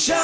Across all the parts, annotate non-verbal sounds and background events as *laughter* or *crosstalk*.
station.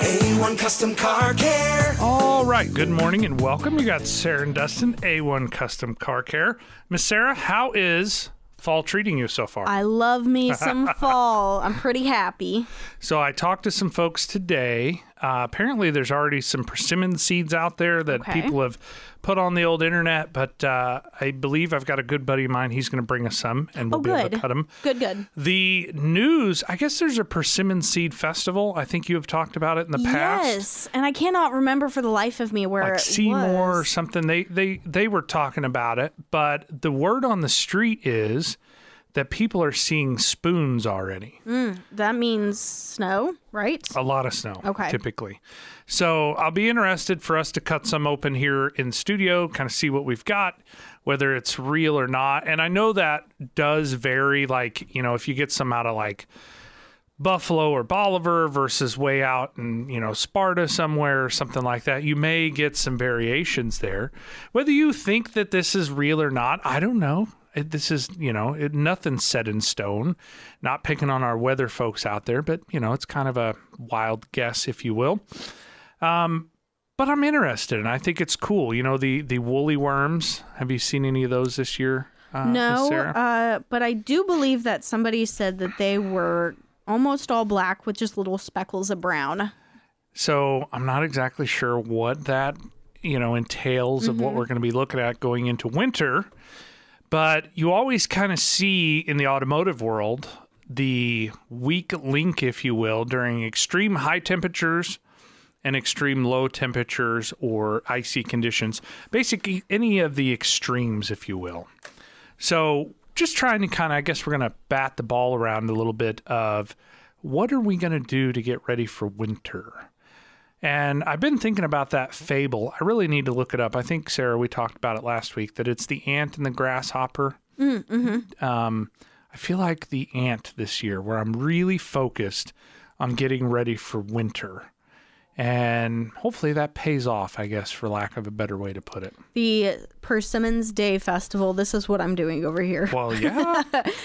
A1 Custom Car Care. All right, good morning and welcome. You got Sarah and Dustin, A1 Custom Car Care. Miss Sarah, how is fall treating you so far? I love me some *laughs* fall. I'm pretty happy. so I talked to some folks today. Uh, apparently, there's already some persimmon seeds out there that Okay. people have put on the old internet, but uh, I believe I've got a good buddy of mine. He's going to bring us some, and we'll Oh, be able to cut them. Good, good. The news, I guess there's a persimmon seed festival. I think you have talked about it in the past. Yes, and I cannot remember for the life of me where like it Seymour or something. They they they were talking about it, but the word on the street is that people are seeing spoons already. Mm, that means snow, right? A lot of snow, Okay. typically. So I'll be interested for us to cut some open here in studio, kind of see what we've got, whether it's real or not. And I know that does vary. Like you know, if you get some out of like Buffalo or Bolivar versus way out in, you know, Sparta somewhere or something like that, you may get some variations there. Whether you think that this is real or not, I don't know. It, this is, you know, it, nothing's set in stone. Not picking on our weather folks out there, but, you know, it's kind of a wild guess, if you will. Um, but I'm interested, and I think it's cool. You know, the the woolly worms. Have you seen any of those this year? Uh, no, Sarah? uh, but I do believe that somebody said that they were almost all black with just little speckles of brown. So I'm not exactly sure what that you know entails of what we're going to be looking at going into winter, but you always kind of see in the automotive world the weak link, if you will, during extreme high temperatures and extreme low temperatures or icy conditions. Basically, any of the extremes, if you will. So, just trying to kind of, I guess we're going to bat the ball around a little bit of what are we going to do to get ready for winter? And I've been thinking about that fable. I really need to look it up. I think, Sarah, we talked about it last week that it's the ant and the grasshopper. Mm-hmm. Um, I feel like the ant this year, where I'm really focused on getting ready for winter. And hopefully that pays off, I guess, for lack of a better way to put it. The Persimmons Day Festival. This is what I'm doing over here. Well, *laughs* yeah,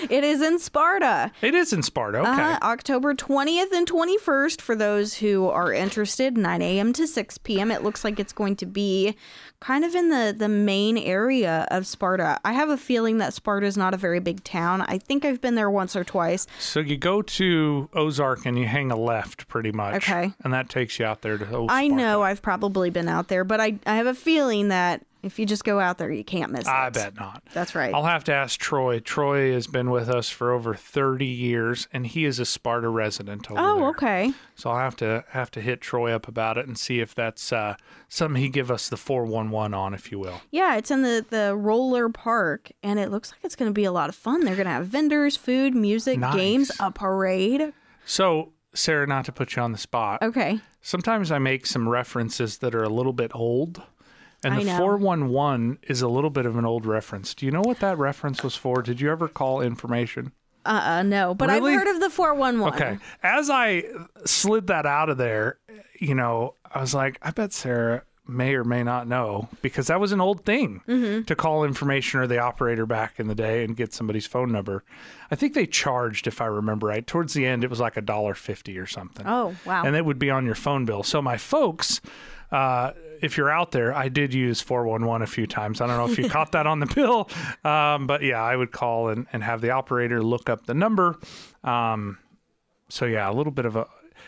It is in Sparta. it is in Sparta. Okay. Uh, October 20th and 21st for those who are interested, 9 a.m. to 6 p.m. It looks like it's going to be kind of in the, the main area of Sparta. I have a feeling that Sparta is not a very big town. I think I've been there once or twice. So you go to Ozark and you hang a left pretty much. Okay. And that takes you out there to Old I Sparta. know I've probably been out there, but I, I have a feeling that if you just go out there, you can't miss it. I bet not. That's right. I'll have to ask Troy. Troy has been with us for over 30 years and he is a Sparta resident over oh, there. okay. So I'll have to have to hit Troy up about it and see if that's uh, something he give us the 411 on, if you will. Yeah, it's in the, the roller park, and it looks like it's going to be a lot of fun. They're going to have vendors, food, music, Nice. games, a parade. So, Sarah, not to put you on the spot, Okay. sometimes I make some references that are a little bit old. And I the know. 411 is a little bit of an old reference. Do you know what that reference was for? Did you ever call information? Uh uh no, but Really? I've heard of the 411. Okay. As I slid that out of there, you know, I was like, I bet Sarah may or may not know because that was an old thing Mm-hmm. to call information or the operator back in the day and get somebody's phone number. I think they charged, if I remember right. Towards the end, it was like a dollar fifty or something. Oh, wow. And it would be on your phone bill. So my folks. Uh, if you're out there, I did use 411 a few times. I don't know if you caught that on the *laughs* bill, um, but yeah, I would call and, and have the operator look up the number. Um, so yeah, a little bit of a.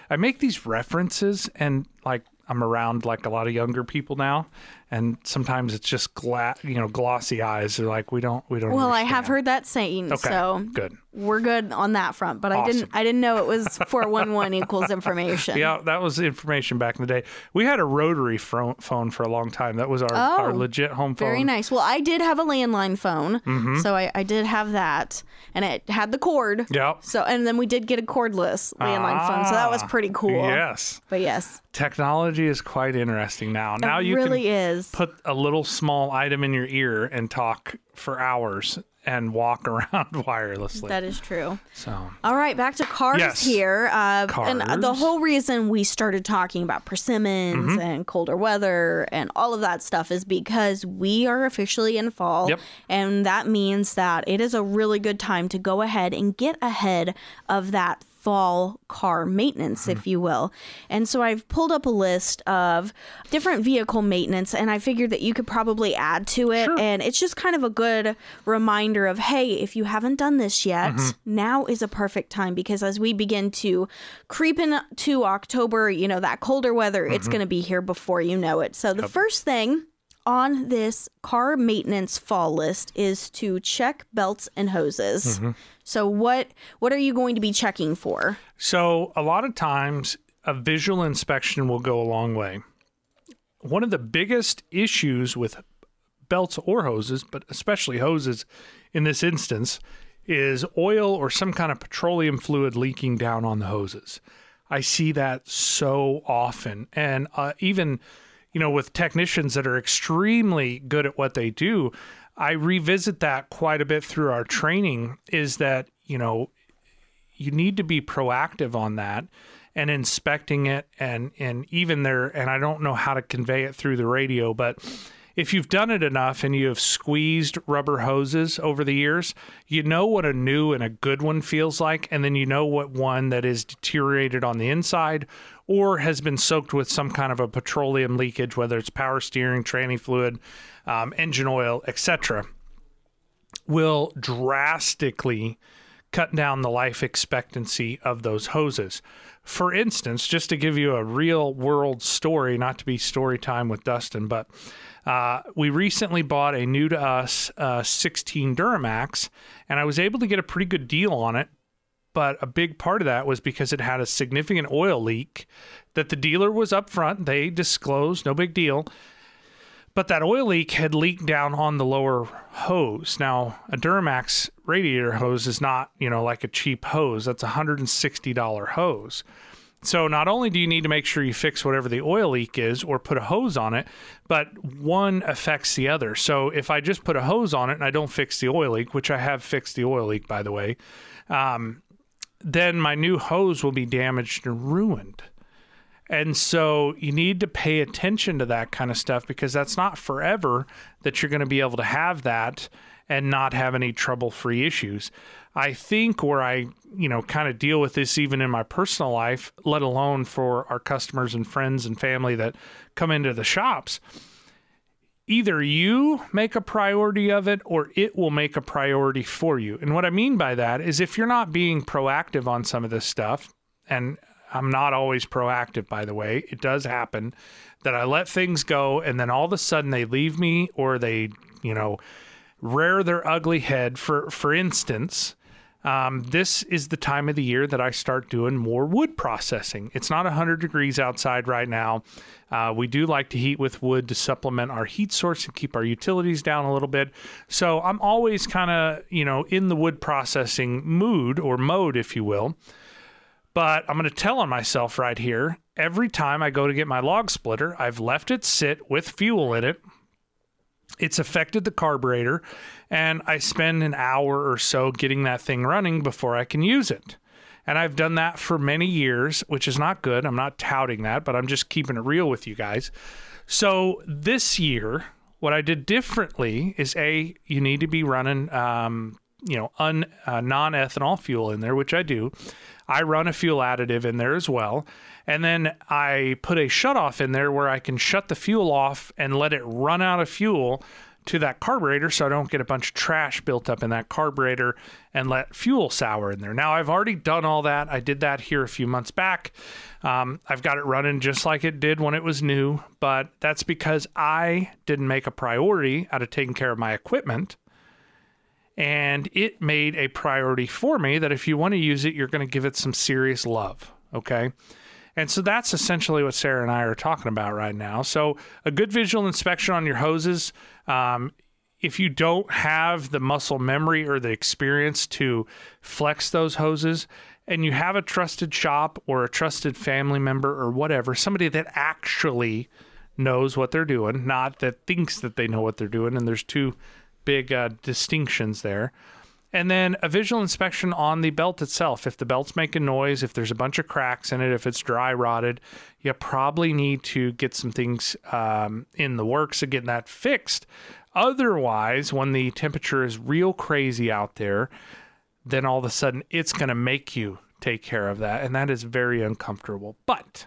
I make these references, and like I'm around like a lot of younger people now, and sometimes it's just gla- you know glossy eyes. They're like, we don't, we don't. well, I have heard that saying, Okay, so good. we're good on that front. But I didn't I didn't know it was 411 equals *laughs* information. Yeah, that was information back in the day. We had a rotary phone for a long time. That was our, our Oh, legit home phone. Very nice. Well, I did have a landline phone, Mm-hmm. so I, I did have that, and it had the cord. Yep. So, and then we did get a cordless landline phone, so that was Ah, pretty cool. Yes. But yes, Technology is quite interesting now. Now it you really can is. Put a little small item in your ear and talk for hours and walk *laughs* around wirelessly. That is true. so, All right, back to cars Yes. here. Uh, And the whole reason we started talking about persimmons Mm-hmm. and colder weather and all of that stuff is because we are officially in fall. Yep. And that means that it is a really good time to go ahead and get ahead of that fall car maintenance, if you will. And so I've pulled up a list of different vehicle maintenance, and I figured that you could probably add to it. And it's just kind of a good reminder of hey, if you haven't done this yet, mm-hmm. now is a perfect time because as we begin to creep into October, you know, that colder weather, it's mm-hmm. going to be here before you know it. So the first thing on this car maintenance fall list is to check belts and hoses. So what what are you going to be checking for? So, a lot of times, a visual inspection will go a long way. One of the biggest issues with belts or hoses, but especially hoses in this instance, is oil or some kind of petroleum fluid leaking down on the hoses. I see that so often. And uh, even, you know, with technicians that are extremely good at what they do, I revisit that quite a bit through our training is that, you know, you need to be proactive on that and inspecting it and and even there and I don't know how to convey it through the radio but if you've done it enough and you have squeezed rubber hoses over the years, you know what a new and a good one feels like, and then you know what one that is deteriorated on the inside or has been soaked with some kind of a petroleum leakage, whether it's power steering, tranny fluid, um, engine oil, etc., will drastically cut down the life expectancy of those hoses. For instance, just to give you a real world story, not to be story time with Dustin, but uh, we recently bought a new to us uh, 16 Duramax, and I was able to get a pretty good deal on it. But a big part of that was because it had a significant oil leak that the dealer was upfront. They disclosed, no big deal. But that oil leak had leaked down on the lower hose. Now, a Duramax radiator hose is not, you know, like a cheap hose. That's a $160 hose. So not only do you need to make sure you fix whatever the oil leak is or put a hose on it, but one affects the other. So if I just put a hose on it and I don't fix the oil leak, which I have fixed the oil leak by the way, um, then my new hose will be damaged and ruined. And so you need to pay attention to that kind of stuff because that's not forever that you're going to be able to have that and not have any trouble free issues. I think where I, you know, kind of deal with this even in my personal life, let alone for our customers and friends and family that come into the shops, either you make a priority of it or it will make a priority for you. And what I mean by that is if you're not being proactive on some of this stuff, and I'm not always proactive, by the way, it does happen that I let things go and then all of a sudden they leave me or they, you know, rear their ugly head. For for instance, um, this is the time of the year that I start doing more wood processing. It's not 100 degrees outside right now. Uh, we do like to heat with wood to supplement our heat source and keep our utilities down a little bit. So I'm always kind of, you know, in the wood processing mood or mode, if you will. But I'm going to tell on myself right here. Every time I go to get my log splitter, I've left it sit with fuel in it it's affected the carburetor and I spend an hour or so getting that thing running before I can use it. And I've done that for many years, which is not good. I'm not touting that, but I'm just keeping it real with you guys. So this year, what I did differently is a you need to be running um, you know un, uh, non-ethanol fuel in there, which I do. I run a fuel additive in there as well. And then I put a shut off in there where I can shut the fuel off and let it run out of fuel to that carburetor so I don't get a bunch of trash built up in that carburetor and let fuel sour in there. Now, I've already done all that. I did that here a few months back. Um, I've got it running just like it did when it was new, but that's because I didn't make a priority out of taking care of my equipment. And it made a priority for me that if you want to use it, you're going to give it some serious love. Okay. And so that's essentially what Sarah and I are talking about right now. So, a good visual inspection on your hoses. Um, if you don't have the muscle memory or the experience to flex those hoses, and you have a trusted shop or a trusted family member or whatever, somebody that actually knows what they're doing, not that thinks that they know what they're doing, and there's two big uh, distinctions there. And then a visual inspection on the belt itself. If the belt's making noise, if there's a bunch of cracks in it, if it's dry rotted, you probably need to get some things um, in the works of getting that fixed. Otherwise, when the temperature is real crazy out there, then all of a sudden it's going to make you take care of that. And that is very uncomfortable. But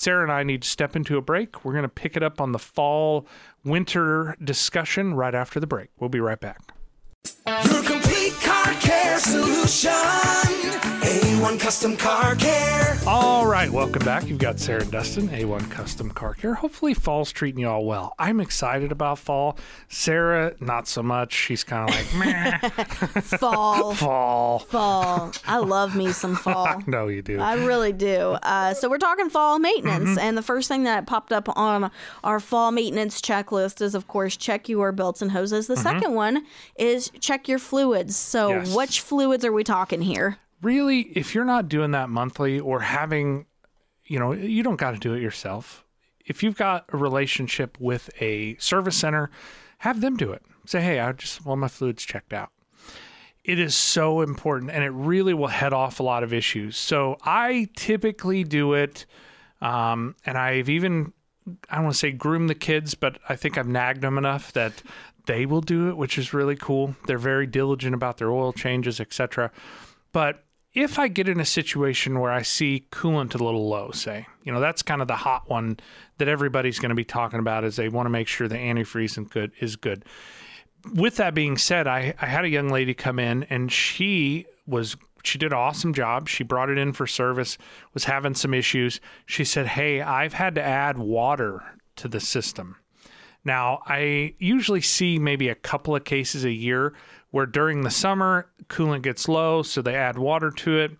Sarah and I need to step into a break. We're going to pick it up on the fall winter discussion right after the break. We'll be right back. Your complete car care solution. A1 Custom Car Care. All right, welcome back. You've got Sarah and Dustin, A1 Custom Car Care. Hopefully, fall's treating you all well. I'm excited about fall. Sarah, not so much. She's kind of like, *laughs* meh, Fall, *laughs* fall. fall. I love me some *laughs* fall. No, you do. I really do. Uh, so we're talking fall maintenance, Mm-hmm. and the first thing that popped up on our fall maintenance checklist is, of course, check your belts and hoses. The second one is check your fluids. So, Mm-hmm. Yes. which fluids are we talking here? Really, if you're not doing that monthly or having, you know, you don't got to do it yourself. If you've got a relationship with a service center, have them do it. Say, hey, I just want my fluids checked out. It is so important and it really will head off a lot of issues. So I typically do it, um, and I've even, I don't want to say groom the kids, but I think I've nagged them enough that they will do it, which is really cool. They're very diligent about their oil changes, etc. But if I get in a situation where I see coolant a little low, say, you know, that's kind of the hot one that everybody's going to be talking about is they want to make sure the antifreeze is good is good. With that being said, I, I had a young lady come in and she was she did an awesome job. She brought it in for service, was having some issues. She said, Hey, I've had to add water to the system. Now, I usually see maybe a couple of cases a year where during the summer, coolant gets low, so they add water to it.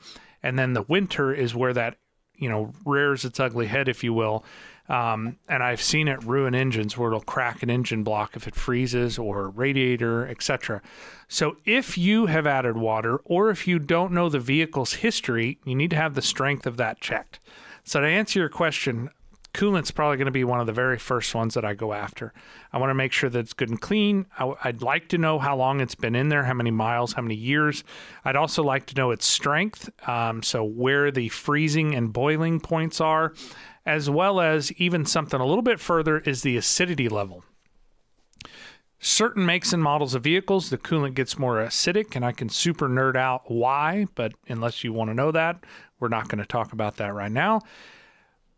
And then the winter is where that, you know, rears its ugly head, if you will. Um, and I've seen it ruin engines where it'll crack an engine block if it freezes or radiator, etc. So if you have added water or if you don't know the vehicle's history, you need to have the strength of that checked. So to answer your question, coolant's probably going to be one of the very first ones that I go after. I want to make sure that it's good and clean. I, would like to know how long it's been in there, how many miles, how many years. I'd also like to know its strength, um, so where the freezing and boiling points are, as well as even something a little bit further is the acidity level. Certain makes and models of vehicles, the coolant gets more acidic, and I can super nerd out why, but unless you want to know that, we're not going to talk about that right now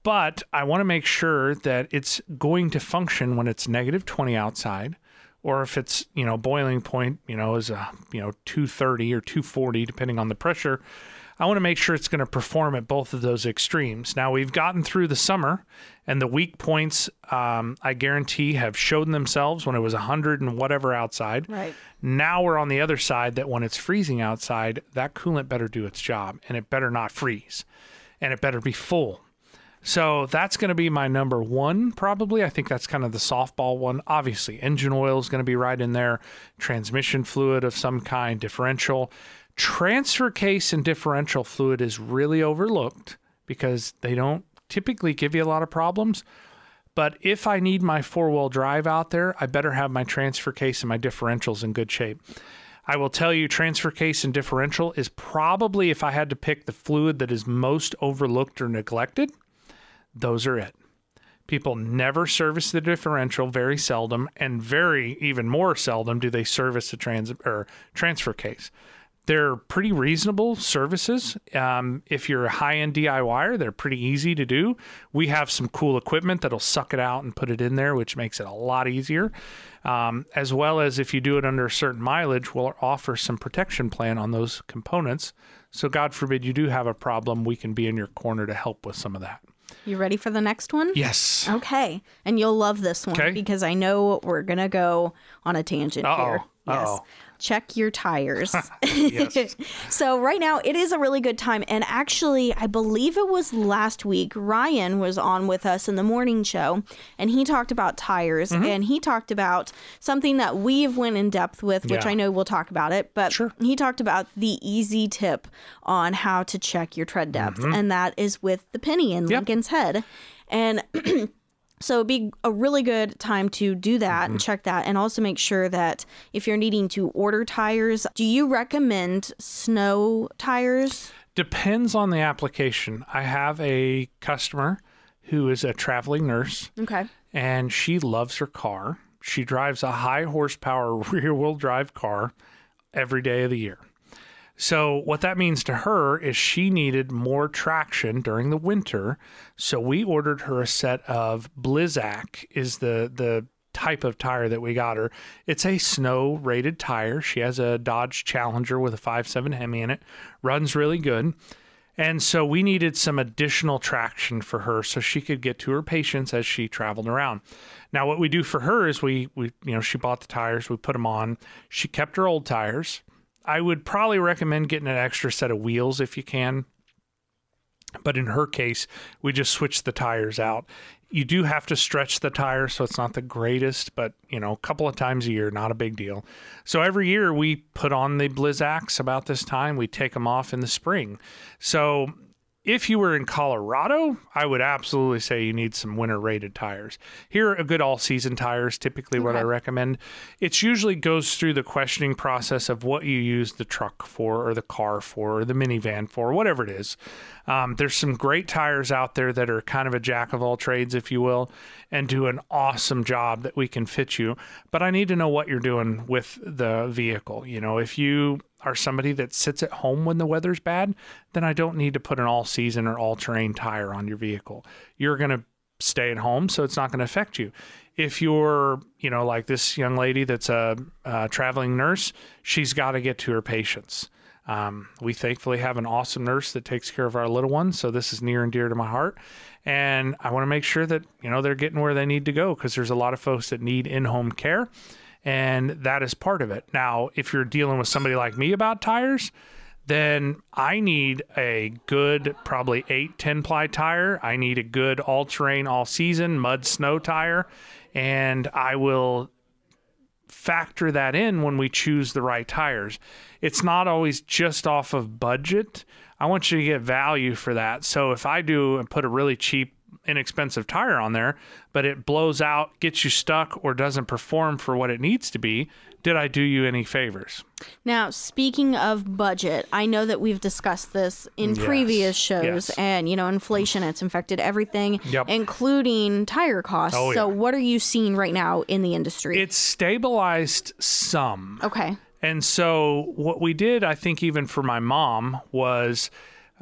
but I want to make sure that it's going to function when it's negative 20 outside or if it's, you know, boiling point, you know, is a, you know, 230 or 240 depending on the pressure. I want to make sure it's going to perform at both of those extremes. Now we've gotten through the summer, and the weak points, um, I guarantee, have shown themselves when it was 100 and whatever outside. Right. Now we're on the other side that when it's freezing outside, that coolant better do its job, and it better not freeze, and it better be full. So that's going to be my number one, probably. I think that's kind of the softball one. Obviously, engine oil is going to be right in there, transmission fluid of some kind, differential. Transfer case and differential fluid is really overlooked because they don't typically give you a lot of problems. But if I need my four wheel drive out there, I better have my transfer case and my differentials in good shape. I will tell you, transfer case and differential is probably, if I had to pick the fluid that is most overlooked or neglected, those are it. People never service the differential, very seldom, and very even more seldom do they service the trans or transfer case. They're pretty reasonable services. Um, if you're a high end DIYer, they're pretty easy to do. We have some cool equipment that'll suck it out and put it in there, which makes it a lot easier. Um, as well as if you do it under a certain mileage, we'll offer some protection plan on those components. So, God forbid you do have a problem, we can be in your corner to help with some of that. You ready for the next one? Yes. Okay. And you'll love this one Okay. because I know we're going to go on a tangent Uh-oh. here. Yes. Check your tires. *laughs* *laughs* So, right now, it is a really good time. And actually, I believe it was last week, Ryan was on with us in the morning show and he talked about tires Mm-hmm. and he talked about something that we've went in depth with, which Yeah. I know we'll talk about it. But Sure. he talked about the easy tip on how to check your tread depth, and that is with the penny in Mm-hmm. Yep. Lincoln's head. And *clears throat* so it'd be a really good time to do that Mm-hmm. and check that and also make sure that if you're needing to order tires, do you recommend snow tires? Depends on the application. I have a customer who is a traveling nurse Okay. and she loves her car. She drives a high horsepower *laughs* rear wheel drive car every day of the year. So, what that means to her is she needed more traction during the winter. So, we ordered her a set of Blizzak, is the, the type of tire that we got her. It's a snow rated tire. She has a Dodge Challenger with a 5.7 Hemi in it, runs really good. And so we needed some additional traction for her so she could get to her patients as she traveled around. Now, what we do for her is we, we you know, she bought the tires, we put them on. She kept her old tires. I would probably recommend getting an extra set of wheels if you can. But in her case, we just switched the tires out. You do have to stretch the tire, so it's not the greatest, but you know, a couple of times a year, not a big deal. So every year we put on the Blizzaks about this time. We take them off in the spring. So if you were in Colorado, I would absolutely say you need some winter rated tires. Here are a good all season tires, typically what I recommend. It usually goes through the questioning process of what you use the truck for, or the car for, or the minivan for, whatever it is. Um, there's some great tires out there that are kind of a jack of all trades, if you will, and do an awesome job that we can fit you. But I need to know what you're doing with the vehicle. You know, if you are somebody that sits at home when the weather's bad, then I don't need to put an all season or all terrain tire on your vehicle. You're going to stay at home, so it's not going to affect you. If you're, you know, like this young lady that's a, a traveling nurse, she's got to get to her patients. Um, we thankfully have an awesome nurse that takes care of our little ones, so this is near and dear to my heart. And I want to make sure that you know they're getting where they need to go because there's a lot of folks that need in-home care, and that is part of it. Now, if you're dealing with somebody like me about tires, then I need a good, probably eight, 10 ply tire. I need a good all terrain, all season mud snow tire. And I will factor that in when we choose the right tires. It's not always just off of budget. I want you to get value for that. So if I do and put a really cheap, inexpensive tire on there, but it blows out, gets you stuck, or doesn't perform for what it needs to be, did I do you any favors? Now, speaking of budget, I know that we've discussed this in Yes. previous shows, Yes. and you know, inflation it's infected everything, Yep. including tire costs. Oh, So, yeah. what are you seeing right now in the industry? It's stabilized some. okay. And so, what we did, I think, even for my mom, was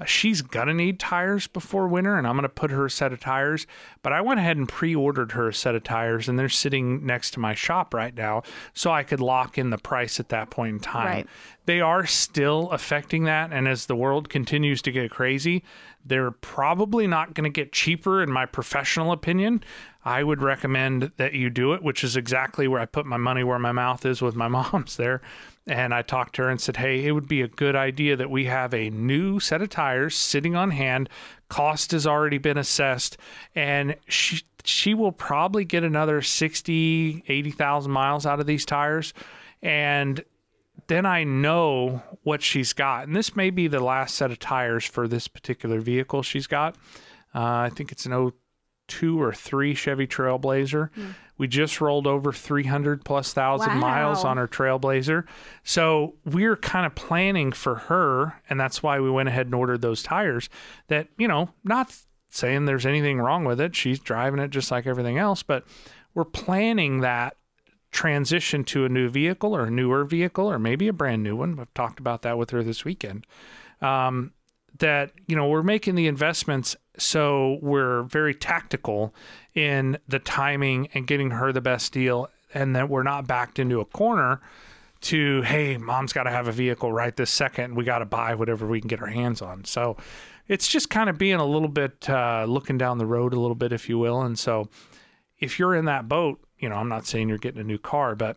uh, she's gonna need tires before winter, and I'm gonna put her a set of tires. But I went ahead and pre ordered her a set of tires, and they're sitting next to my shop right now, so I could lock in the price at that point in time. Right. They are still affecting that, and as the world continues to get crazy, they're probably not going to get cheaper, in my professional opinion. I would recommend that you do it, which is exactly where I put my money where my mouth is with my *laughs* mom's there. And I talked to her and said, Hey, it would be a good idea that we have a new set of tires sitting on hand. Cost has already been assessed, and she she will probably get another 60, 80,000 miles out of these tires. And then I know what she's got. And this may be the last set of tires for this particular vehicle she's got. Uh, I think it's an 02 or 3 Chevy Trailblazer. We just rolled over 300 plus thousand miles on her Trailblazer. So we're kind of planning for her. And that's why we went ahead and ordered those tires that, you know, not saying there's anything wrong with it. She's driving it just like everything else, but we're planning that transition to a new vehicle or a newer vehicle or maybe a brand new one. I've talked about that with her this weekend. Um, that you know we're making the investments so we're very tactical in the timing and getting her the best deal and that we're not backed into a corner to hey mom's got to have a vehicle right this second. We got to buy whatever we can get our hands on. So it's just kind of being a little bit uh, looking down the road a little bit if you will. And so if you're in that boat, you know, I'm not saying you're getting a new car, but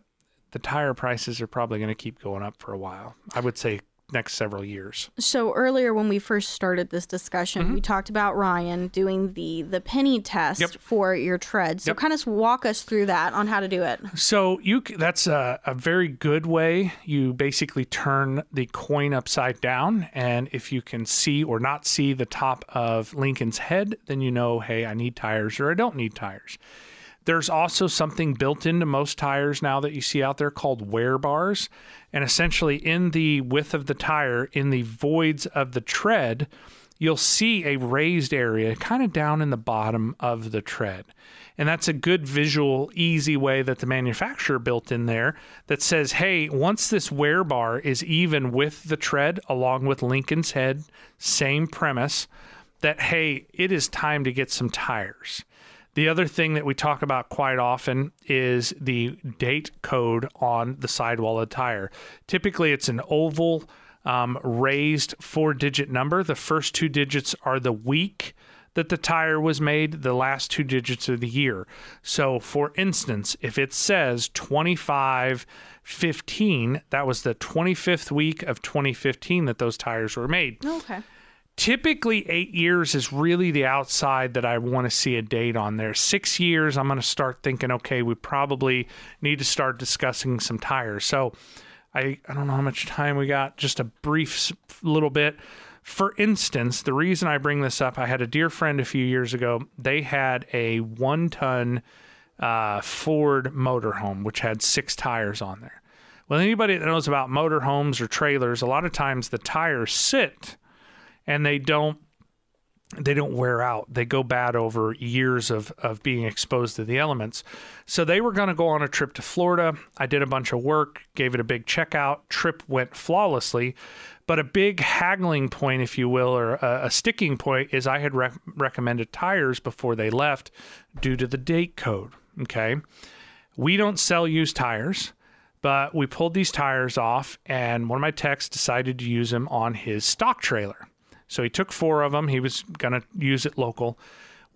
the tire prices are probably going to keep going up for a while. I would say next several years. So earlier when we first started this discussion, we talked about Ryan doing the the penny test Mm-hmm. Yep. for your tread. So Yep. kind of walk us through that on how to do it. So you that's a, a very good way. You basically turn the coin upside down, and if you can see or not see the top of Lincoln's head, then you know, hey, I need tires or I don't need tires. There's also something built into most tires now that you see out there called wear bars. And essentially, in the width of the tire, in the voids of the tread, you'll see a raised area kind of down in the bottom of the tread. And that's a good visual, easy way that the manufacturer built in there that says, hey, once this wear bar is even with the tread, along with Lincoln's head, same premise, that, hey, it is time to get some tires. The other thing that we talk about quite often is the date code on the sidewall of the tire. Typically, it's an oval um, raised four digit number. The first two digits are the week that the tire was made, the last two digits are the year. So, for instance, if it says 2515, that was the 25th week of 2015 that those tires were made Okay. Typically eight years is really the outside that I want to see a date on there. Six years, I'm going to start thinking, okay, we probably need to start discussing some tires. So I, I don't know how much time we got, just a brief little bit. For instance, the reason I bring this up, I had a dear friend a few years ago. They had a one ton uh, Ford motorhome, which had six tires on there. Well, anybody that knows about motorhomes or trailers, a lot of times the tires sit and they don't they don't wear out. They go bad over years of of being exposed to the elements. So they were going to go on a trip to Florida. I did a bunch of work, gave it a big checkout. Trip went flawlessly, but a big haggling point, if you will, or a, a sticking point, is I had rec- recommended tires before they left due to the date code. Okay, we don't sell used tires but we pulled these tires off and one of my techs decided to use them on his stock trailer so he took four of them he was going to use it local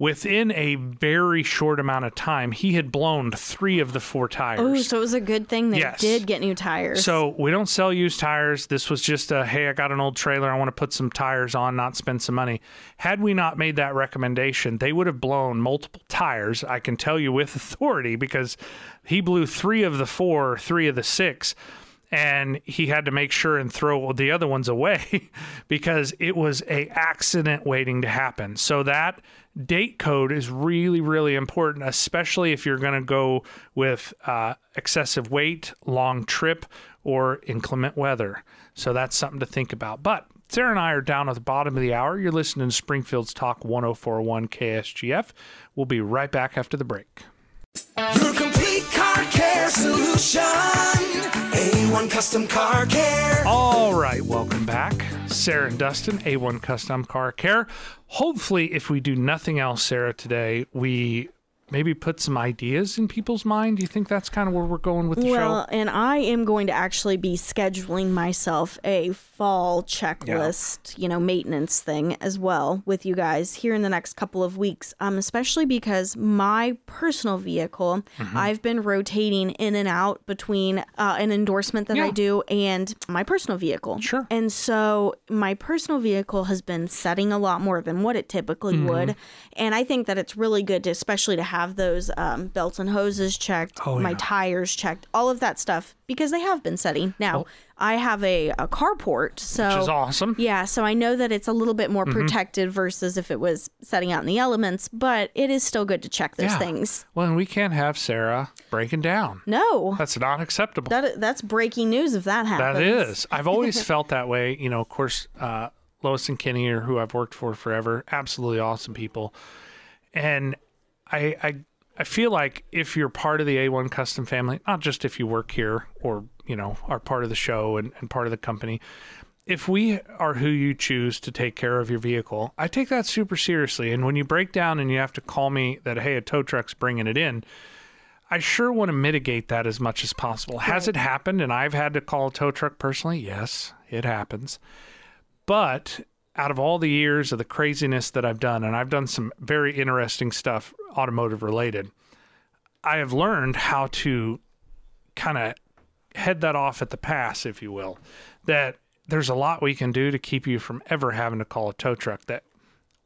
within a very short amount of time he had blown three of the four tires Oh, so it was a good thing they Yes. did get new tires. so we don't sell used tires. This was just a hey, I got an old trailer. I want to put some tires on, not spend some money. Had we not made that recommendation, they would have blown multiple tires. I can tell you with *laughs* authority because he blew three of the four, three of the six. And he had to make sure and throw the other ones away *laughs* because it was a accident waiting to happen. So that date code is really, really important, especially if you're going to go with uh, excessive weight, long trip, or inclement weather. So that's something to think about. But Sarah and I are down at the bottom of the hour. You're listening to Springfield's Talk 1041 KSGF. We'll be right back after the break. Your complete car care solution. A1 Custom Car Care. All right, welcome back. Sarah and Dustin, A1 Custom Car Care. Hopefully, if we do nothing else, Sarah, today, we maybe put some ideas in people's mind. Do you think that's kind of where we're going with the well, show? and I am going to actually be scheduling myself a fall checklist, you know, maintenance thing as well with you guys here in the next couple of weeks. Um, especially because my personal vehicle, Mm-hmm. I've been rotating in and out between uh, an endorsement that I do and my personal vehicle. Sure. And so my personal vehicle has been setting a lot more than what it typically Mm-hmm. would, and I think that it's really good to, especially to have those um, belts and hoses checked, Oh, my yeah. tires checked, all of that stuff because they have been setting. Now I have a, a carport, so Oh. Which is awesome. yeah, so I know that it's a little bit more Mm-hmm. protected versus if it was setting out in the elements, but it is still good to check those Yeah. things. Well, and we can't have Sarah breaking down. No, That's not acceptable. that that's breaking news if that happens. That is. I've always *laughs* felt that way. You know, of course, uh, Lois and Kenny are who I've worked for forever. Absolutely awesome people. And I, I, I feel like if you're part of the A1 Custom family, not just if you work here or you know are part of the show and, and part of the company, if we are who you choose to take care of your vehicle, I take that super seriously. And when you break down and you have to call me that, hey, a tow truck's bringing it in, I sure want to mitigate that as much as possible. Has it happened and I've had to call a tow truck personally? Yes, it happens. But out of all the years of the craziness that I've done, and I've done some very interesting stuff automotive related, I have learned how to kind of head that off at the pass, if you will. That there's a lot we can do to keep you from ever having to call a tow truck. That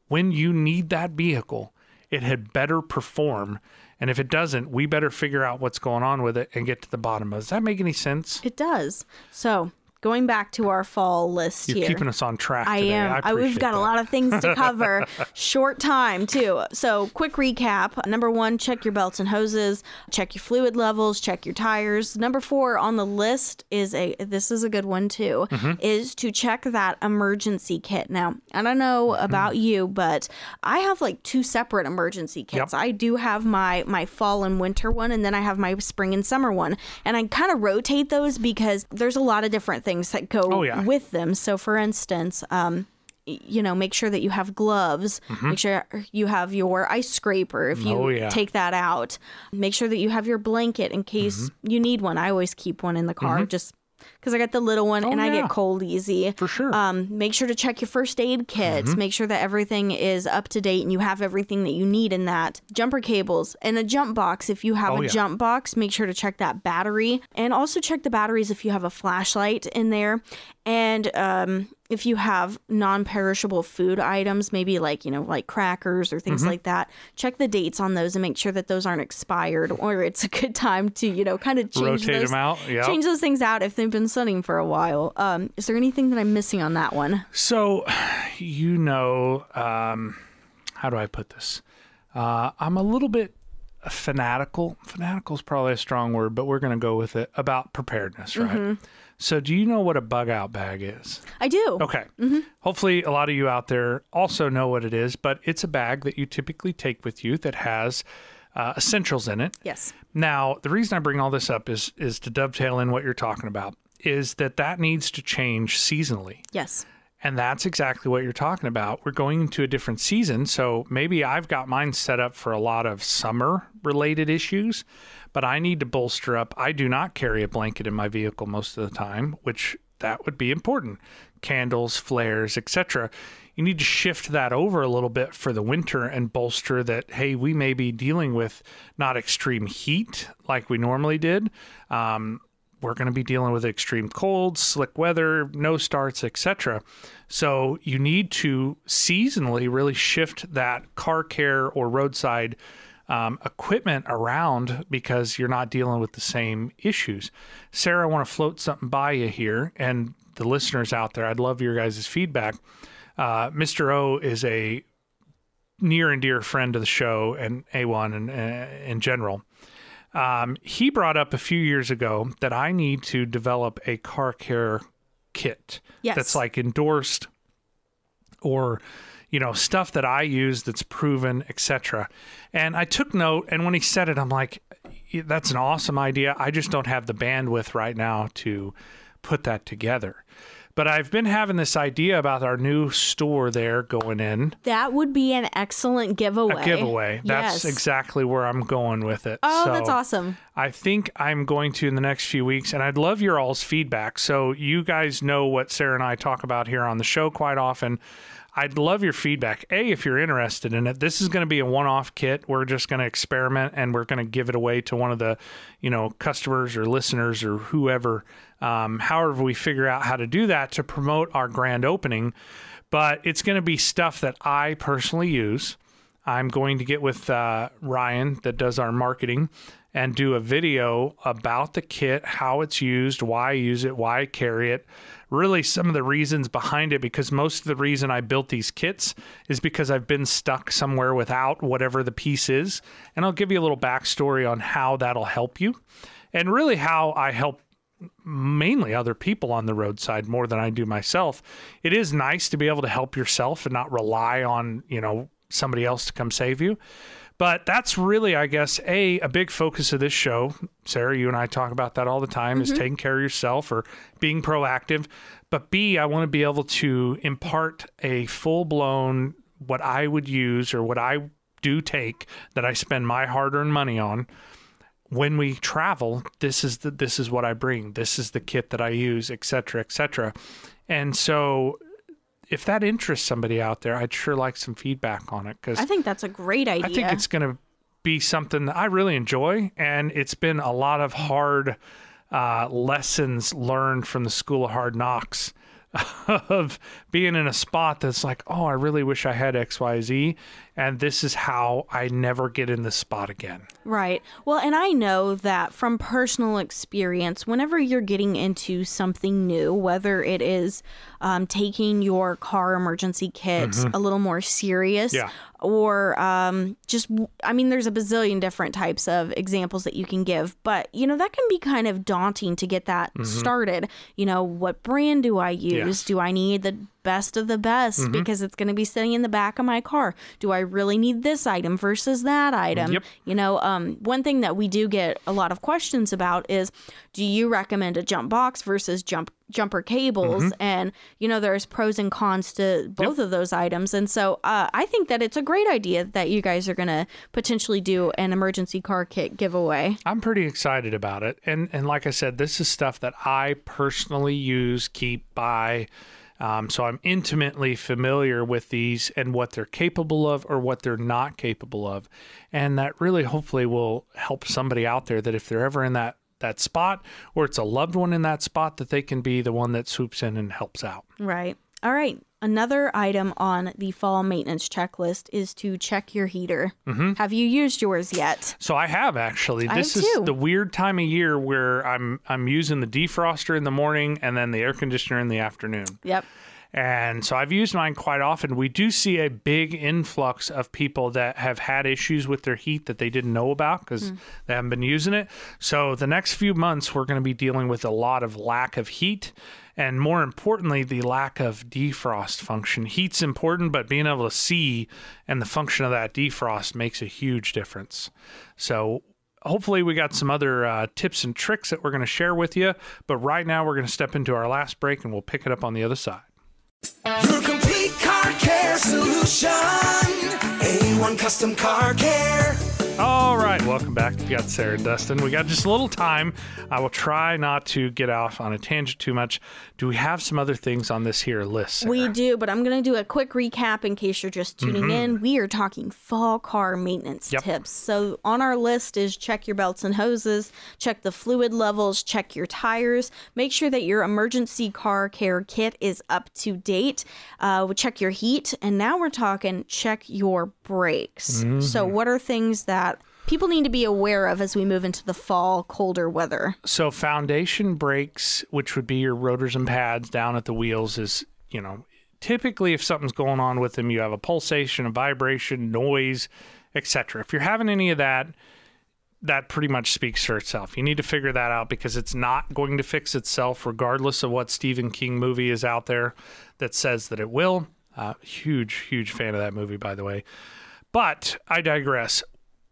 when you need that vehicle, it had better perform. And if it doesn't, we better figure out what's going on with it and get to the bottom of it. Does that make any sense? It does. So going back to our fall list here. You're here. keeping us on track. I today. am. I I, we've got that. a lot of things to *laughs* cover. Short time, too. So, quick recap. Number one, check your belts and hoses, check your fluid levels, check your tires. Number four on the list is a, this is a good one, too, Mm-hmm. is to check that emergency kit. Now, I don't know Mm-hmm. about you, but I have like two separate emergency kits. Yep. I do have my, my fall and winter one, and then I have my spring and summer one. And I kind of rotate those because there's a lot of different things that go Oh, yeah. with them. So, for instance, um, you know, make sure that you have gloves. Make sure you have your ice scraper if you Mm-hmm. Oh, yeah. take that out. Make sure that you have your blanket in case you need one. I always keep one in the car just because I got the little one and I. Oh, yeah. get cold easy. For sure. Um, make sure to check your first aid kit. Mm-hmm. Make sure that everything is up to date and you have everything that you need in that. Jumper cables and a jump box. If you have Oh, a yeah. jump box, make sure to check that battery and also check the batteries if you have a flashlight in there. And um, if you have non perishable food items, maybe like, you know, like crackers or Mm-hmm. things like that, check the dates on those and make sure that those aren't expired *laughs* or it's a good time to, you know, kind of change Rotate those, them out. Yep. change those things out if they've been sitting for a while. Um, is there anything that I'm missing on that one? So, *sighs* you know, um, how do I put this? Uh, I'm a little bit fanatical. Fanatical is probably a strong word, but we're going to go with it about preparedness, right? Mm-hmm. So, do you know what a bug out bag is? I do. Okay. Mm-hmm. Hopefully, a lot of you out there also know what it is, but it's a bag that you typically take with you that has uh, essentials in it. Yes. Now, the reason I bring all this up is is to dovetail in what you're talking about. Is that that needs to change seasonally. Yes. And that's exactly what you're talking about. We're going into a different season. So maybe I've got mine set up for a lot of summer related issues, but I need to bolster up. I do not carry a blanket in my vehicle most of the time, which that would be important. Candles, flares, etc. You need to shift that over a little bit for the winter and bolster that, hey, we may be dealing with not extreme heat like we normally did. Um, we're going to be dealing with extreme cold, slick weather, no starts, etc. So you need to seasonally really shift that car care or roadside um, equipment around because you're not dealing with the same issues. Sarah, I want to float something by you here, and the listeners out there, I'd love your guys' feedback. Uh, Mr. O is a near and dear friend of the show and A1 and uh, in general. Um, he brought up a few years ago that I need to develop a car care kit Yes. that's like endorsed or you know stuff that I use that's proven, etc. And I took note, and when he said it, I'm like, that's an awesome idea. I just don't have the bandwidth right now to put that together. But I've been having this idea about our new store there going in That would be an excellent giveaway. a giveaway. That's Yes. exactly where I'm going with it. Oh, So that's awesome. I think I'm going to in the next few weeks, and I'd love your all's feedback. So you guys know what Sarah and I talk about here on the show quite often. I'd love your feedback. A, if you're interested in it, this is going to be a one-off kit. We're just going to experiment, and we're going to give it away to one of the, you know, customers or listeners or whoever. Um, however, we figure out how to do that to promote our grand opening. But it's going to be stuff that I personally use. I'm going to get with uh, Ryan that does our marketing and do a video about the kit, how it's used, why I use it, why I carry it, really some of the reasons behind it. Because most of the reason I built these kits is because I've been stuck somewhere without whatever the piece is. And I'll give you a little backstory on how that'll help you and really how I help mainly other people on the roadside more than I do myself. It is nice to be able to help yourself and not rely on, you know, somebody else to come save you. But that's really, I guess, a a big focus of this show. Sarah, you and I talk about that all the time: is mm-hmm. taking care of yourself or being proactive. But B, I want to be able to impart a full blown what I would use or what I do take that I spend my hard earned money on when we travel, this is the this is what I bring. This is the kit that I use, et cetera, et cetera. And so, if that interests somebody out there, I'd sure like some feedback on it because I think that's a great idea. I think it's going to be something that I really enjoy, and it's been a lot of hard uh, lessons learned from the School of Hard Knocks *laughs* of being in a spot that's like, oh, I really wish I had XYZ. And this is how I never get in this spot again. Right. Well, and I know that from personal experience, whenever you're getting into something new, whether it is um, taking your car emergency kit a little more serious Yeah. or um, just, I mean, there's a bazillion different types of examples that you can give, but, you know, that can be kind of daunting to get that started. You know, what brand do I use? Yes. Do I need the best of the best because it's going to be sitting in the back of my car? Do I really need this item versus that item? Yep. You know, um, one thing that we do get a lot of questions about is do you recommend a jump box versus jump jumper cables? Mm-hmm. And you know, there's pros and cons to both of those items. And so uh, I think that it's a great idea that you guys are going to potentially do an emergency car kit giveaway. I'm pretty excited about it. And and like I said, this is stuff that I personally use, keep, buy. Um, so I'm intimately familiar with these and what they're capable of or what they're not capable of. And that really hopefully will help somebody out there that if they're ever in that that spot or it's a loved one in that spot that they can be the one that swoops in and helps out. Right. All right. Another item on the fall maintenance checklist is to check your heater. Mm-hmm. Have you used yours yet? So I have actually. I This have is too. the weird time of year where I'm I'm using the defroster in the morning and then the air conditioner in the afternoon. Yep. And so I've used mine quite often. We do see a big influx of people that have had issues with their heat that they didn't know about because Hmm. they haven't been using it. So the next few months, we're going to be dealing with a lot of lack of heat. And more importantly, the lack of defrost function. Heat's important, but being able to see and the function of that defrost makes a huge difference. So hopefully we got some other uh, tips and tricks that we're going to share with you. But right now, we're going to step into our last break and we'll pick it up on the other side. Your complete car care solution. A1 Custom Car Care. All right, welcome back. We got Sarah and Dustin. We got just a little time. I will try not to get off on a tangent too much. Do we have some other things on this here list? Sarah? We do, but I'm going to do a quick recap in case you're just tuning in. We are talking fall car maintenance Mm-hmm. Yep. tips. So, on our list is check your belts and hoses, check the fluid levels, check your tires, make sure that your emergency car care kit is up to date, uh, check your heat, and now we're talking check your brakes. Mm-hmm. So, what are things that people need to be aware of as we move into the fall, colder weather? So foundation brakes, which would be your rotors and pads down at the wheels, is you know typically if something's going on with them, you have a pulsation, a vibration, noise, etc. If you're having any of that, that pretty much speaks for itself. You need to figure that out because it's not going to fix itself, regardless of what Stephen King movie is out there that says that it will. Uh, huge, huge fan of that movie, by the way. But I digress.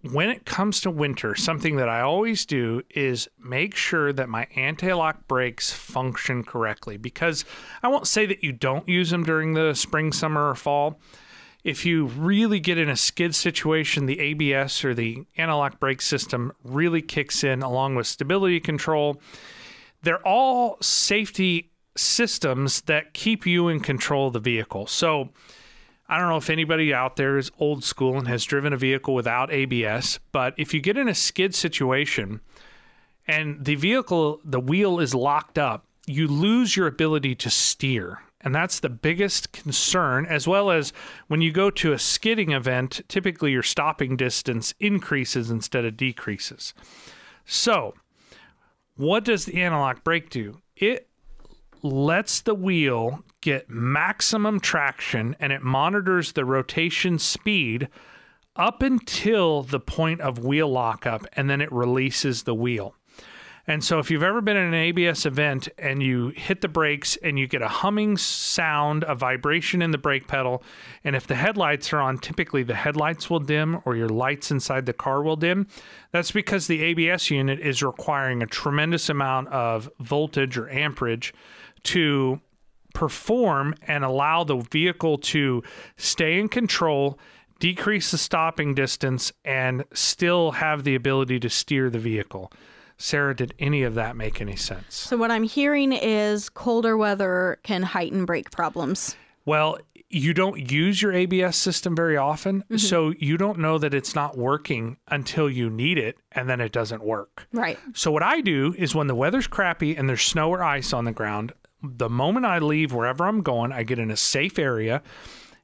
When it comes to winter, something that I always do is make sure that my anti lock brakes function correctly because I won't say that you don't use them during the spring, summer, or fall. If you really get in a skid situation, the ABS or the anti lock brake system really kicks in along with stability control. They're all safety systems that keep you in control of the vehicle. So, I don't know if anybody out there is old school and has driven a vehicle without ABS, but if you get in a skid situation and the vehicle, the wheel is locked up, you lose your ability to steer. And that's the biggest concern, as well as when you go to a skidding event, typically your stopping distance increases instead of decreases. So, what does the anti lock brake do? It lets the wheel get maximum traction and it monitors the rotation speed up until the point of wheel lockup and then it releases the wheel. And so, if you've ever been in an ABS event and you hit the brakes and you get a humming sound, a vibration in the brake pedal, and if the headlights are on, typically the headlights will dim or your lights inside the car will dim. That's because the ABS unit is requiring a tremendous amount of voltage or amperage to perform and allow the vehicle to stay in control, decrease the stopping distance, and still have the ability to steer the vehicle. Sarah, did any of that make any sense? So, what I'm hearing is colder weather can heighten brake problems. Well, you don't use your ABS system very often, mm-hmm. so you don't know that it's not working until you need it and then it doesn't work. Right. So what I do is when the weather's crappy and there's snow or ice on the ground, the moment I leave wherever I'm going, I get in a safe area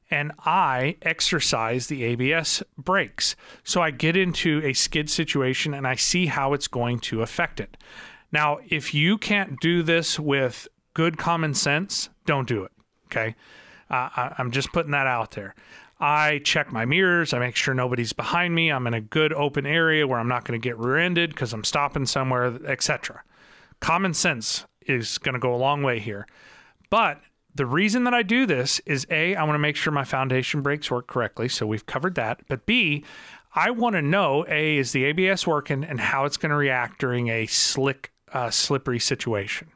and I exercise the ABS brakes. So I get into a skid situation and I see how it's going to affect it. Now, if you can't do this with good common sense, don't do it. Okay. Uh, I, I'm just putting that out there. I check my mirrors. I make sure nobody's behind me. I'm in a good open area where I'm not going to get rear-ended because I'm stopping somewhere, etc. Common sense is going to go a long way here. But the reason that I do this is A, I want to make sure my foundation brakes work correctly. So we've covered that. But B, I want to know A, is the ABS working and how it's going to react during a slick, uh, slippery situation.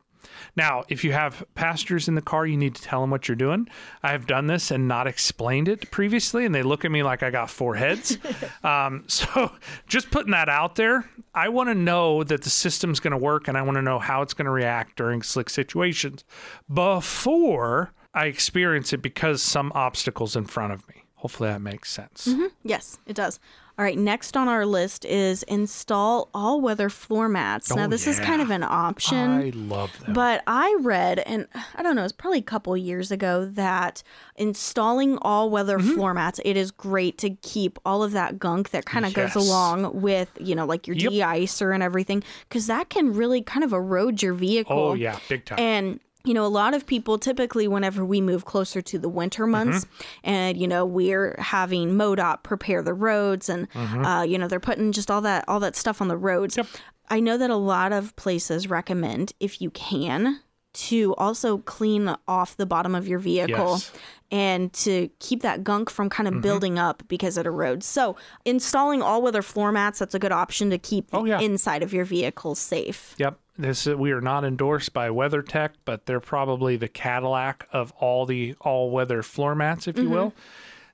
Now, if you have passengers in the car, you need to tell them what you're doing. I have done this and not explained it previously, and they look at me like I got four heads. *laughs* um, so, *laughs* just putting that out there, I want to know that the system's going to work, and I want to know how it's going to react during slick situations before I experience it because some obstacles in front of me. Hopefully, that makes sense. Yes, it does. All right, next on our list is install all weather floor mats. now, Oh, this is kind of an option. I love them. But I read, and I don't know, it's probably a couple years ago that installing all weather Mm-hmm. floor mats, it is great to keep all of that gunk that kind of Yes. goes along with, you know, like your Yep. de-icer and everything, because that can really kind of erode your vehicle. oh, yeah, big time. And you know, a lot of people typically, whenever we move closer to the winter mm-hmm. months, and you know, we're having MoDOT prepare the roads, and mm-hmm. uh, you know, they're putting just all that all that stuff on the roads. Yep. I know that a lot of places recommend, if you can, to also clean off the bottom of your vehicle. Yes. And to keep that gunk from kind of mm-hmm. building up because it erodes. So, installing all weather floor mats, that's a good option to keep Oh, yeah. inside of your vehicle safe. Yep. This we are not endorsed by WeatherTech, but they're probably the Cadillac of all the all-weather floor mats, if you Mm-hmm. will.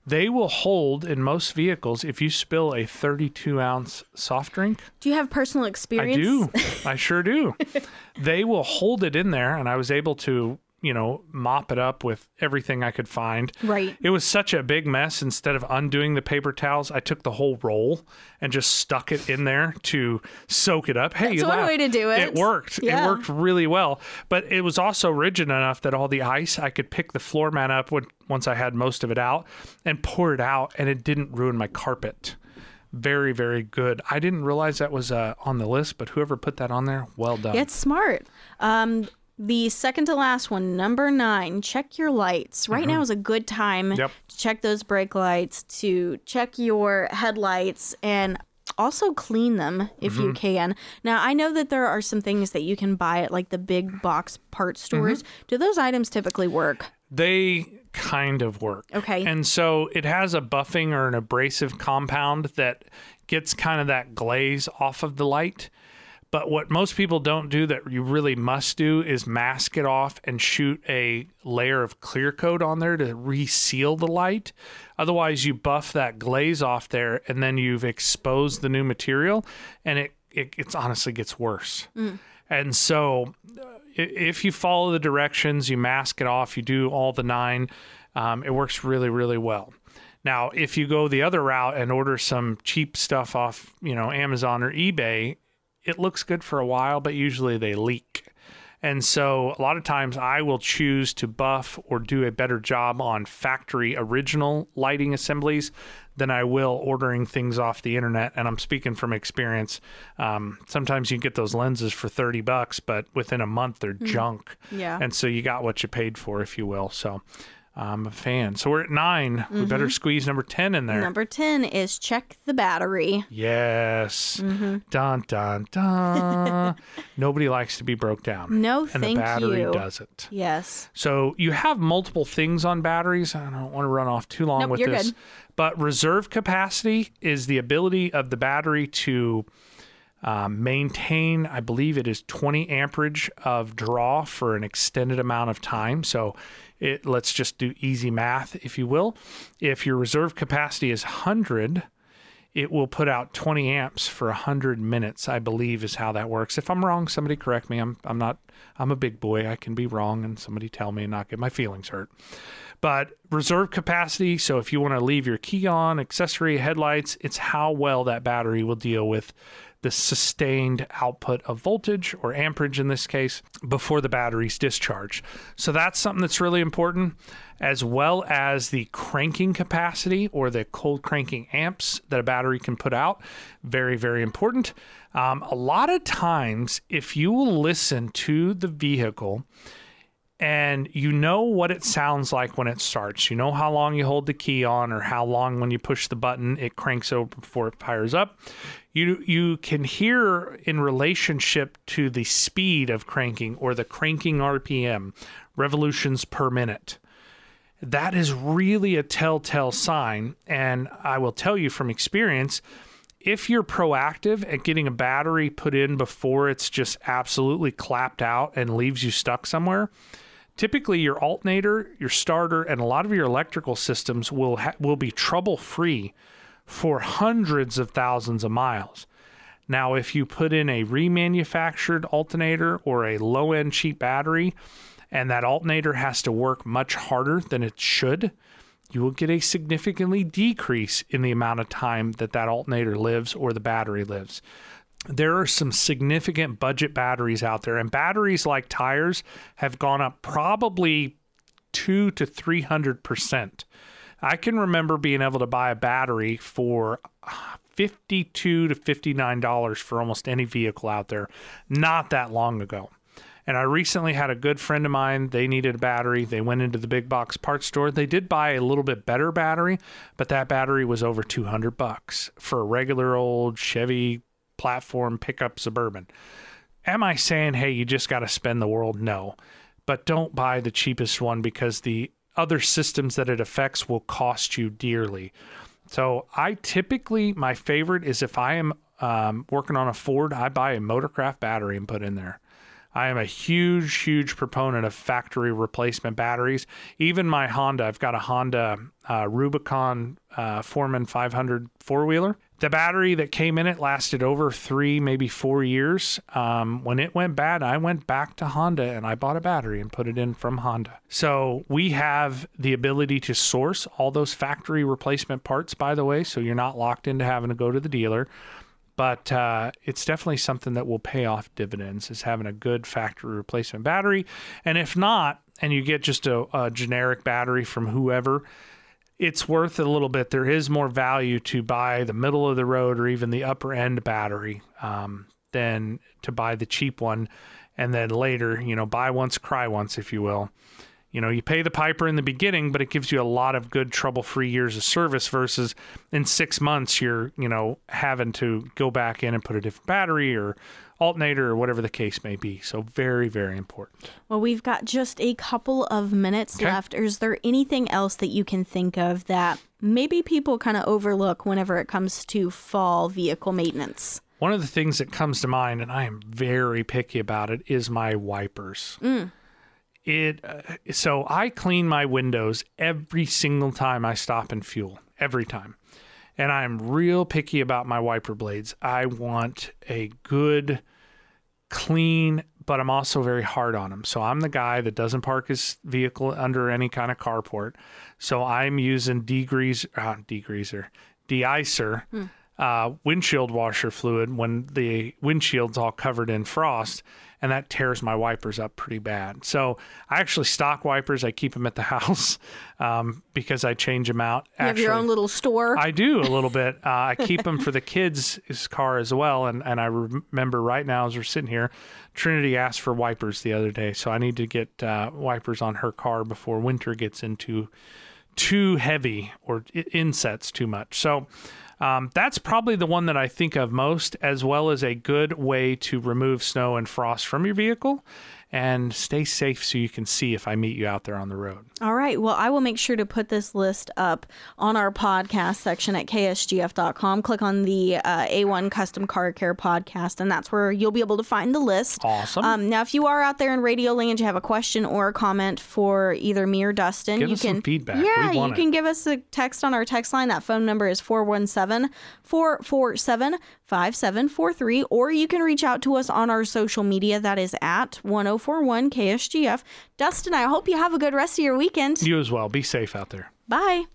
They will hold in most vehicles if you spill a 32 ounce soft drink. Do you have personal experience? I do. I sure do. *laughs* they will hold it in there, and I was able to, you know, mop it up with everything I could find. Right. It was such a big mess. Instead of undoing the paper towels, I took the whole roll and just stuck it in there to soak it up. Hey, That's you one laugh. way to do it. It worked. Yeah. It worked really well. But it was also rigid enough that all the ice, I could pick the floor mat up when, once I had most of it out and pour it out, and it didn't ruin my carpet. Very, very good. I didn't realize that was uh, on the list, but whoever put that on there, well done. It's smart. Um, the second to last one, number nine, check your lights. Right now is a good time Mm-hmm. Yep. to check those brake lights, to check your headlights, and also clean them if Mm-hmm. you can. Now, I know that there are some things that you can buy at like the big box part stores. Mm-hmm. Do those items typically work? They kind of work. Okay. And so it has a buffing or an abrasive compound that gets kind of that glaze off of the light. But what most people don't do that you really must do is mask it off and shoot a layer of clear coat on there to reseal the light. Otherwise, you buff that glaze off there and then you've exposed the new material and it, it it's honestly gets worse. And so if you follow the directions, you mask it off, you do all the nine, um, it works really, really well. Now, if you go the other route and order some cheap stuff off, you know, Amazon or eBay, it looks good for a while, but usually they leak. And so a lot of times I will choose to buff or do a better job on factory original lighting assemblies than I will ordering things off the internet. And I'm speaking from experience. Um, sometimes you get those lenses for 30 bucks, but within a month they're junk. Yeah. And so you got what you paid for, if you will. So I'm a fan. So we're at 9 We better squeeze number 10 in there. Number 10 is check the battery. Yes. Mm-hmm. Dun dun dun. *laughs* Nobody likes to be broke down. No, and thank the battery you. doesn't. Yes. So you have multiple things on batteries. I don't want to run off too long Nope, with this. good. But reserve capacity is the ability of the battery to um, maintain, I believe it is 20 amperage of draw for an extended amount of time. So it let's just do easy math, if you will. If your reserve capacity is 100, it will put out 20 amps for 100 minutes i believe is how that works if i'm wrong somebody correct me i'm, I'm not i'm a big boy i can be wrong and somebody tell me and not get my feelings hurt but reserve capacity so if you want to leave your key on accessory headlights it's how well that battery will deal with the sustained output of voltage or amperage in this case before the battery's discharged. So that's something that's really important, as well as the cranking capacity or the cold cranking amps that a battery can put out. Very, very important. Um, a lot of times, if you will listen to the vehicle, and you know what it sounds like when it starts. You know how long you hold the key on or how long when you push the button it cranks over before it fires up. You you can hear in relationship to the speed of cranking or the cranking RPM, revolutions per minute. That is really a telltale sign and I will tell you from experience if you're proactive at getting a battery put in before it's just absolutely clapped out and leaves you stuck somewhere, typically your alternator, your starter, and a lot of your electrical systems will ha- will be trouble free for hundreds of thousands of miles. Now, if you put in a remanufactured alternator or a low end cheap battery, and that alternator has to work much harder than it should, you will get a significantly decrease in the amount of time that that alternator lives or the battery lives there are some significant budget batteries out there, and batteries like tires have gone up probably two to three hundred percent. I can remember being able to buy a battery for fifty-two to fifty-nine dollars for almost any vehicle out there, not that long ago. And I recently had a good friend of mine. They needed a battery. They went into the big box parts store. They did buy a little bit better battery, but that battery was over 200 bucks for a regular old Chevy platform pickup suburban. Am I saying, hey, you just got to spend the world? No. But don't buy the cheapest one because the other systems that it affects will cost you dearly. So I typically, my favorite is if I am um, working on a Ford, I buy a Motorcraft battery and put in there. I am a huge, huge proponent of factory replacement batteries. Even my Honda, I've got a Honda uh, Rubicon uh, Foreman 500 four wheeler the battery that came in it lasted over three, maybe four years. Um, when it went bad, I went back to Honda and I bought a battery and put it in from Honda. So we have the ability to source all those factory replacement parts, by the way. So you're not locked into having to go to the dealer. But uh, it's definitely something that will pay off dividends is having a good factory replacement battery. And if not, and you get just a, a generic battery from whoever, it's worth a little bit. There is more value to buy the middle of the road or even the upper end battery um, than to buy the cheap one. And then later, you know, buy once, cry once, if you will. You know, you pay the piper in the beginning, but it gives you a lot of good trouble free years of service versus in six months, you're, you know, having to go back in and put a different battery or alternator or whatever the case may be. So very, very important. Well, we've got just a couple of minutes Okay. left. Is there anything else that you can think of that maybe people kind of overlook whenever it comes to fall vehicle maintenance? One of the things that comes to mind, and I am very picky about it, is my wipers. It uh, so I clean my windows every single time I stop and fuel. Every time, and I'm real picky about my wiper blades. I want a good, clean, but I'm also very hard on them. So I'm the guy that doesn't park his vehicle under any kind of carport. So I'm using degreaser, uh, degreaser, de-icer, uh, windshield washer fluid when the windshield's all covered in frost, and that tears my wipers up pretty bad. So I actually stock wipers. I keep them at the *laughs* house um, because I change them out. You have your own little store. I do a little bit. Uh, I keep them for the kids' car as well. And, and I remember right now as we're sitting here, Trinity asked for wipers the other day. So I need to get uh, wipers on her car before winter gets into too heavy or insets too much. So um, that's probably the one that I think of most, as well as a good way to remove snow and frost from your vehicle and stay safe so you can see if I meet you out there on the road. All right. Well, I will make sure to put this list up on our podcast section at ksgf.com. Click on the uh, A1 Custom Car Care podcast, and that's where you'll be able to find the list. Awesome. Um, now, if you are out there in Radio Land, you have a question or a comment for either me or Dustin, Give you us some can feedback. Yeah, you it. can give us a text on our text line. That phone number is 417 447 5743, or you can reach out to us on our social media. That is at 1041 KSGF. Dustin, I hope you have a good rest of your weekend. you as well. Be safe out there. Bye.